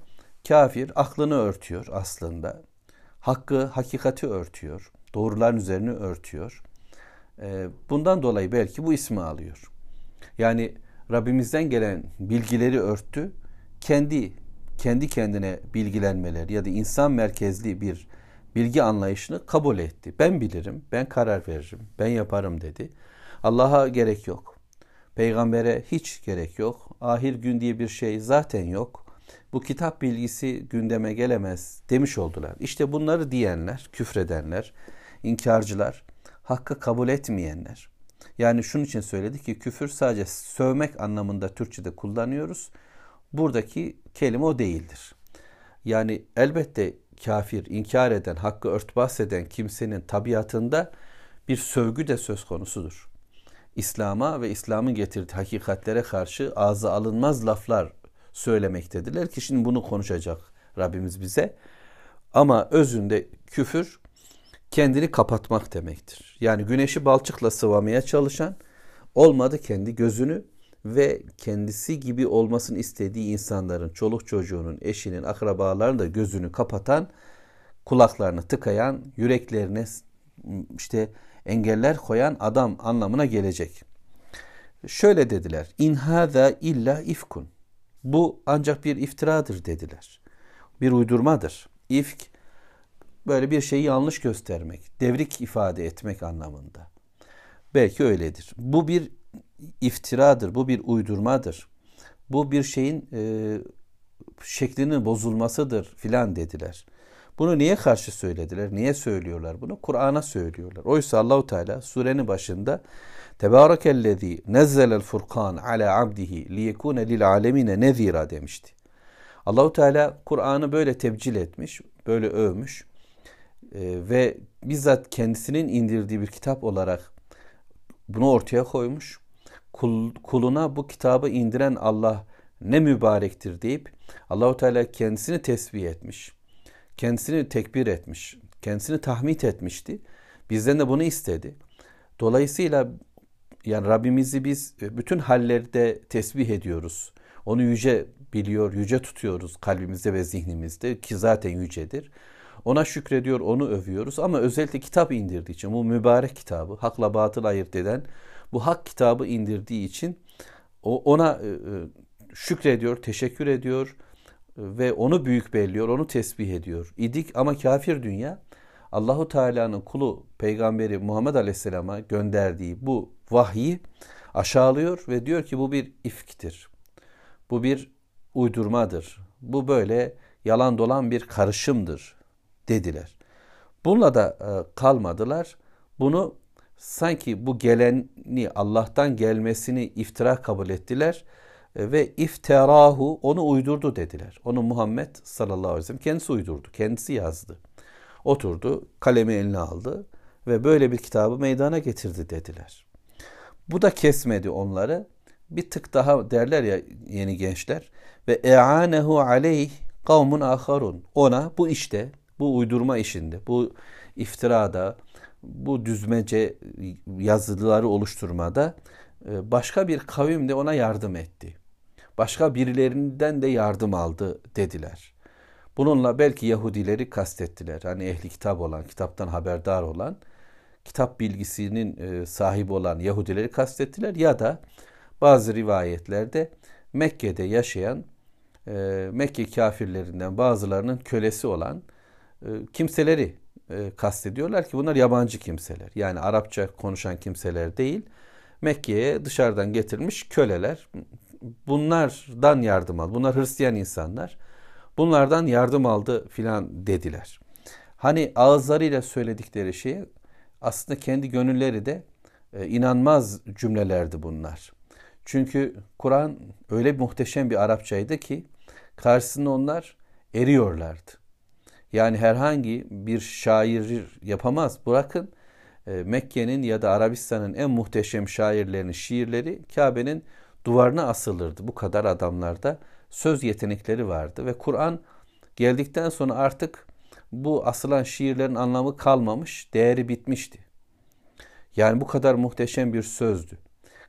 kafir aklını örtüyor aslında. Hakkı, hakikati örtüyor. Doğruların üzerine örtüyor. E, bundan dolayı belki bu ismi alıyor. Yani Rabbimizden gelen bilgileri örttü. Kendi kendi kendine bilgilenmeler ya da insan merkezli bir bilgi anlayışını kabul etti. Ben bilirim, ben karar veririm, ben yaparım dedi. Allah'a gerek yok. Peygambere hiç gerek yok. Ahir gün diye bir şey zaten yok. Bu kitap bilgisi gündeme gelemez demiş oldular. İşte bunları diyenler, küfredenler, inkarcılar, hakkı kabul etmeyenler. Yani şunun için söyledi ki küfür sadece sövmek anlamında Türkçe'de kullanıyoruz. Buradaki kelime o değildir. Yani elbette kafir, inkar eden, hakkı örtbas eden kimsenin tabiatında bir sövgü de söz konusudur. İslam'a ve İslam'ın getirdiği hakikatlere karşı ağza alınmaz laflar söylemektediler ki şimdi bunu konuşacak Rabbimiz bize. Ama özünde küfür kendini kapatmak demektir. Yani güneşi balçıkla sıvamaya çalışan olmadı kendi gözünü ve kendisi gibi olmasını istediği insanların, çoluk çocuğunun, eşinin, akrabalarının da gözünü kapatan, kulaklarını tıkayan, yüreklerine işte engeller koyan adam anlamına gelecek. Şöyle dediler. İn hâzâ illa ifkun. Bu ancak bir iftiradır dediler. Bir uydurmadır. İfk böyle bir şeyi yanlış göstermek, devrik ifade etmek anlamında. Belki öyledir. Bu bir iftiradır, bu bir uydurmadır. Bu bir şeyin e, şeklinin bozulmasıdır filan dediler. Bunu niye karşı söylediler? Niye söylüyorlar bunu? Kur'an'a söylüyorlar. Oysa Allahu Teala surenin başında Tebarekellezî nezzelel furkan ala abdihi liyekune lil alemine nezira demişti. Allahu Teala Kur'an'ı böyle tebcil etmiş, böyle övmüş ve bizzat kendisinin indirdiği bir kitap olarak bunu ortaya koymuş. Kul, kuluna bu kitabı indiren Allah ne mübarektir deyip Allahu Teala kendisini tesbih etmiş. Kendisini tekbir etmiş. Kendisini tahmid etmişti. Bizden de bunu istedi. Dolayısıyla yani Rabbimizi biz bütün hallerde tesbih ediyoruz. Onu yüce biliyor, yüce tutuyoruz kalbimizde ve zihnimizde ki zaten yücedir. Ona şükrediyor, onu övüyoruz ama özellikle kitap indirdiği için bu mübarek kitabı hakla batıl ayırt eden bu hak kitabı indirdiği için ona e, e, şükrediyor, teşekkür ediyor ve onu büyük belliyor, onu tesbih ediyor. İdik ama kafir dünya Allahu Teala'nın kulu peygamberi Muhammed Aleyhisselam'a gönderdiği bu vahyi aşağılıyor ve diyor ki bu bir ifktir. Bu bir uydurmadır. Bu böyle yalan dolan bir karışımdır dediler. Bununla da e, kalmadılar. Bunu sanki bu geleni Allah'tan gelmesini iftira kabul ettiler e, ve iftirahu onu uydurdu dediler. Onu Muhammed sallallahu aleyhi ve sellem kendisi uydurdu. Kendisi yazdı. Oturdu, kalemi eline aldı ve böyle bir kitabı meydana getirdi dediler. Bu da kesmedi onları. Bir tık daha derler ya yeni gençler ve e'anehu aleyh kavmun aharun. Ona bu işte, bu uydurma işinde, bu iftirada, bu düzmece yazıları oluşturmada e, başka bir kavim de ona yardım etti. Başka birilerinden de yardım aldı dediler. Bununla belki Yahudileri kastettiler. Hani ehli kitap olan, kitaptan haberdar olan, kitap bilgisinin e, sahibi olan Yahudileri kastettiler. Ya da bazı rivayetlerde Mekke'de yaşayan e, Mekke kafirlerinden bazılarının kölesi olan kimseleri e, kastediyorlar ki bunlar yabancı kimseler. Yani Arapça konuşan kimseler değil. Mekke'ye dışarıdan getirilmiş köleler. Bunlardan yardım aldı. Bunlar Hristiyan insanlar. Bunlardan yardım aldı filan dediler. Hani ağızlarıyla söyledikleri şey aslında kendi gönülleri de e, inanmaz cümlelerdi bunlar. Çünkü Kur'an öyle muhteşem bir Arapçaydı ki karşısında onlar eriyorlardı. Yani herhangi bir şair yapamaz. Bırakın e, Mekke'nin ya da Arabistan'ın en muhteşem şairlerinin şiirleri Kabe'nin duvarına asılırdı. Bu kadar adamlarda söz yetenekleri vardı ve Kur'an geldikten sonra artık bu asılan şiirlerin anlamı kalmamış, değeri bitmişti. Yani bu kadar muhteşem bir sözdü.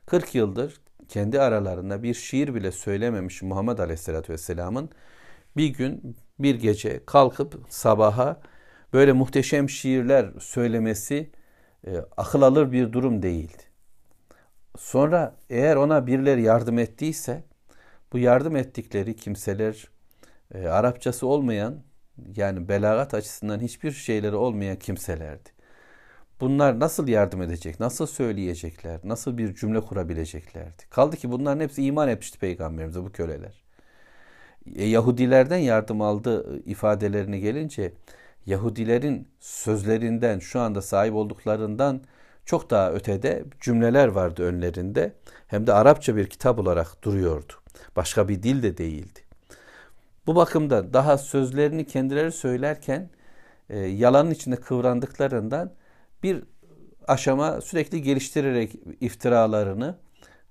40 yıldır kendi aralarında bir şiir bile söylememiş Muhammed Aleyhisselatü Vesselam'ın bir gün bir gece kalkıp sabaha böyle muhteşem şiirler söylemesi e, akıl alır bir durum değildi. Sonra eğer ona birileri yardım ettiyse bu yardım ettikleri kimseler e, Arapçası olmayan yani belagat açısından hiçbir şeyleri olmayan kimselerdi. Bunlar nasıl yardım edecek, nasıl söyleyecekler, nasıl bir cümle kurabileceklerdi. Kaldı ki bunların hepsi iman etmişti peygamberimize bu köleler. E, Yahudilerden yardım aldı ifadelerine gelince Yahudilerin sözlerinden şu anda sahip olduklarından çok daha ötede cümleler vardı önlerinde. Hem de Arapça bir kitap olarak duruyordu. Başka bir dil de değildi. Bu bakımda daha sözlerini kendileri söylerken e, yalanın içinde kıvrandıklarından bir aşama sürekli geliştirerek iftiralarını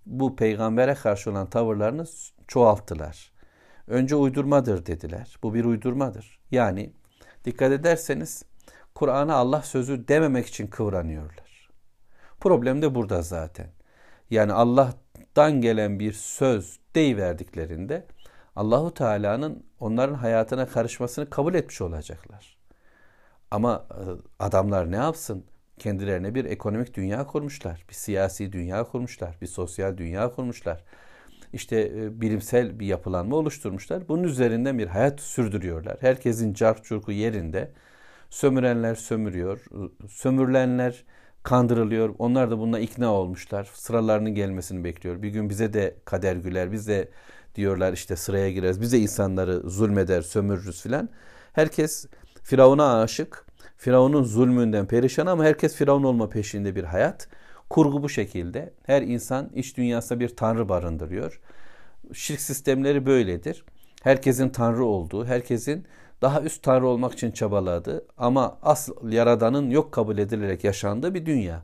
bu peygambere karşı olan tavırlarını çoğalttılar. Önce uydurmadır dediler. Bu bir uydurmadır. Yani dikkat ederseniz Kur'an'a Allah sözü dememek için kıvranıyorlar. Problem de burada zaten. Yani Allah'tan gelen bir söz deyiverdiklerinde Allahu Teala'nın onların hayatına karışmasını kabul etmiş olacaklar. Ama e, adamlar ne yapsın? Kendilerine bir ekonomik dünya kurmuşlar, bir siyasi dünya kurmuşlar, bir sosyal dünya kurmuşlar. İşte e, bilimsel bir yapılanma oluşturmuşlar. Bunun üzerinden bir hayat sürdürüyorlar. Herkesin carp çurku yerinde. Sömürenler sömürüyor, sömürülenler kandırılıyor. Onlar da bununla ikna olmuşlar. Sıralarının gelmesini bekliyor. Bir gün bize de kader güler, biz de diyorlar işte sıraya gireriz. Bize insanları zulmeder, sömürürüz filan. Herkes Firavun'a aşık. Firavun'un zulmünden perişan ama herkes Firavun olma peşinde bir hayat. Kurgu bu şekilde. Her insan iç dünyasında bir tanrı barındırıyor. Şirk sistemleri böyledir. Herkesin tanrı olduğu, herkesin daha üst tanrı olmak için çabaladığı ama asıl yaradanın yok kabul edilerek yaşandığı bir dünya.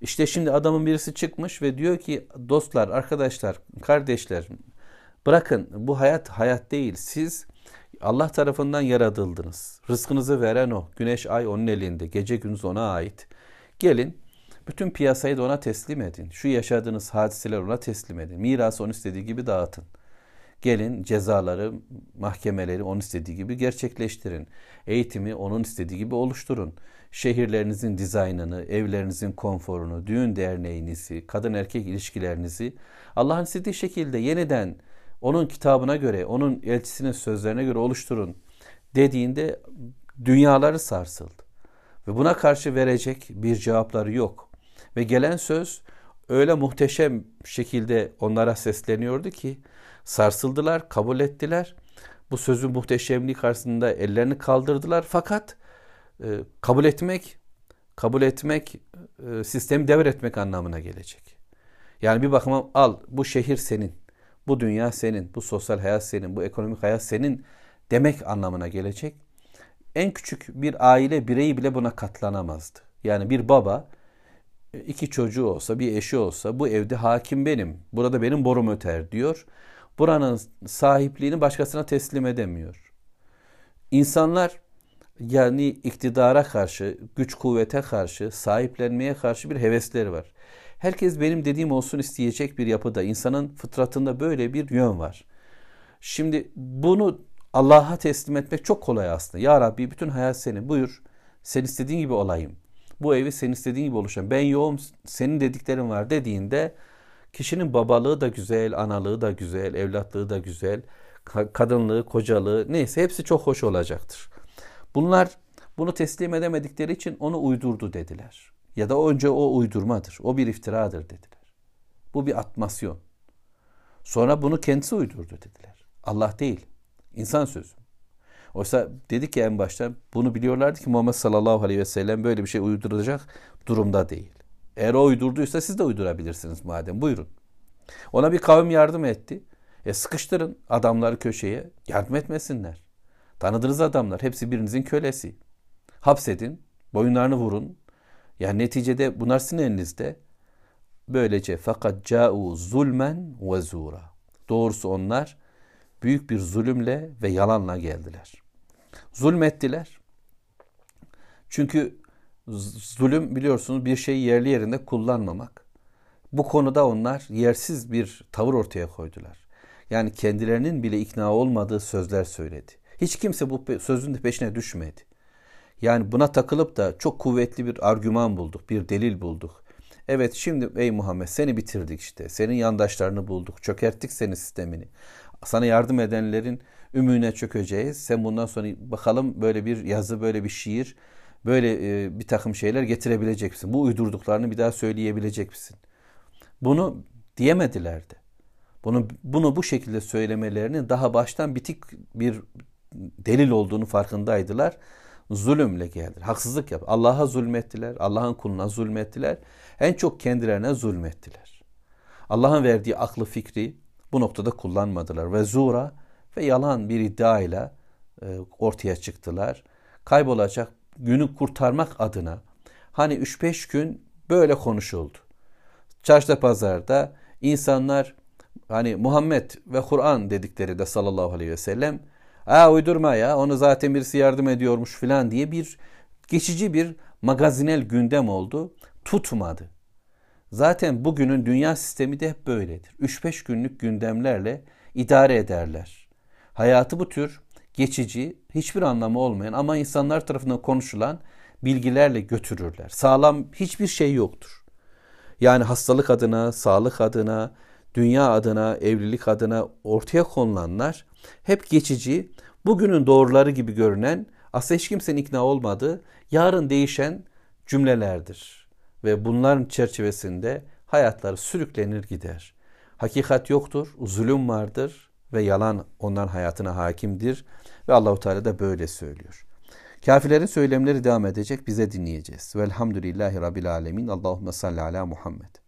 İşte şimdi adamın birisi çıkmış ve diyor ki dostlar, arkadaşlar, kardeşler bırakın bu hayat hayat değil. Siz Allah tarafından yaratıldınız. Rızkınızı veren o. Güneş, ay onun elinde. Gece gündüz ona ait. Gelin bütün piyasayı da ona teslim edin. Şu yaşadığınız hadiseler ona teslim edin. Mirası onun istediği gibi dağıtın. Gelin cezaları, mahkemeleri onun istediği gibi gerçekleştirin. Eğitimi onun istediği gibi oluşturun. Şehirlerinizin dizaynını, evlerinizin konforunu, düğün derneğinizi, kadın erkek ilişkilerinizi Allah'ın istediği şekilde yeniden onun kitabına göre, onun elçisinin sözlerine göre oluşturun dediğinde dünyaları sarsıldı. Ve buna karşı verecek bir cevapları yok. Ve gelen söz öyle muhteşem şekilde onlara sesleniyordu ki sarsıldılar, kabul ettiler. Bu sözün muhteşemliği karşısında ellerini kaldırdılar fakat e, kabul etmek kabul etmek e, sistemi devretmek anlamına gelecek. Yani bir bakıma al bu şehir senin. Bu dünya senin, bu sosyal hayat senin, bu ekonomik hayat senin demek anlamına gelecek. En küçük bir aile bireyi bile buna katlanamazdı. Yani bir baba iki çocuğu olsa, bir eşi olsa bu evde hakim benim. Burada benim borum öter diyor. Buranın sahipliğini başkasına teslim edemiyor. İnsanlar yani iktidara karşı, güç kuvvete karşı, sahiplenmeye karşı bir hevesleri var. Herkes benim dediğim olsun isteyecek bir yapıda. İnsanın fıtratında böyle bir yön var. Şimdi bunu Allah'a teslim etmek çok kolay aslında. Ya Rabbi bütün hayat senin. Buyur. Sen istediğin gibi olayım. Bu evi sen istediğin gibi oluşan. Ben yoğum senin dediklerin var dediğinde kişinin babalığı da güzel, analığı da güzel, evlatlığı da güzel, kadınlığı, kocalığı neyse hepsi çok hoş olacaktır. Bunlar bunu teslim edemedikleri için onu uydurdu dediler. Ya da önce o uydurmadır. O bir iftiradır dediler. Bu bir atmasyon. Sonra bunu kendisi uydurdu dediler. Allah değil. İnsan sözü. Oysa dedik ki en başta bunu biliyorlardı ki Muhammed sallallahu aleyhi ve sellem böyle bir şey uyduracak durumda değil. Eğer o uydurduysa siz de uydurabilirsiniz madem. Buyurun. Ona bir kavim yardım etti. E sıkıştırın adamları köşeye. Yardım etmesinler. Tanıdığınız adamlar. Hepsi birinizin kölesi. Hapsedin. Boyunlarını vurun. Yani neticede bunlar sizin elinizde. Böylece fakat ca'u zulmen ve zura. Doğrusu onlar büyük bir zulümle ve yalanla geldiler. Zulmettiler. Çünkü zulüm biliyorsunuz bir şeyi yerli yerinde kullanmamak. Bu konuda onlar yersiz bir tavır ortaya koydular. Yani kendilerinin bile ikna olmadığı sözler söyledi. Hiç kimse bu sözün de peşine düşmedi. Yani buna takılıp da çok kuvvetli bir argüman bulduk, bir delil bulduk. Evet şimdi ey Muhammed seni bitirdik işte. Senin yandaşlarını bulduk. Çökerttik senin sistemini. Sana yardım edenlerin ümüne çökeceğiz. Sen bundan sonra bakalım böyle bir yazı, böyle bir şiir, böyle e, bir takım şeyler getirebilecek misin? Bu uydurduklarını bir daha söyleyebilecek misin? Bunu diyemedilerdi. Bunu bunu bu şekilde söylemelerinin daha baştan bitik bir delil olduğunu farkındaydılar. Zulümle geldi. Haksızlık yap. Allah'a zulmettiler. Allah'ın kuluna zulmettiler. En çok kendilerine zulmettiler. Allah'ın verdiği aklı fikri bu noktada kullanmadılar. Ve zura ve yalan bir iddiayla e, ortaya çıktılar. Kaybolacak günü kurtarmak adına hani 3-5 gün böyle konuşuldu. Çarşıda pazarda insanlar hani Muhammed ve Kur'an dedikleri de sallallahu aleyhi ve sellem Aa uydurma ya onu zaten birisi yardım ediyormuş filan diye bir geçici bir magazinel gündem oldu. Tutmadı. Zaten bugünün dünya sistemi de hep böyledir. 3-5 günlük gündemlerle idare ederler. Hayatı bu tür geçici, hiçbir anlamı olmayan ama insanlar tarafından konuşulan bilgilerle götürürler. Sağlam hiçbir şey yoktur. Yani hastalık adına, sağlık adına, dünya adına, evlilik adına ortaya konulanlar hep geçici, bugünün doğruları gibi görünen, aslında hiç kimsenin ikna olmadığı, yarın değişen cümlelerdir. Ve bunların çerçevesinde hayatları sürüklenir gider. Hakikat yoktur, zulüm vardır ve yalan onların hayatına hakimdir ve Allahu Teala da böyle söylüyor. Kafirlerin söylemleri devam edecek, bize dinleyeceğiz. Velhamdülillahi Rabbil Alemin. Allahümme salli ala Muhammed.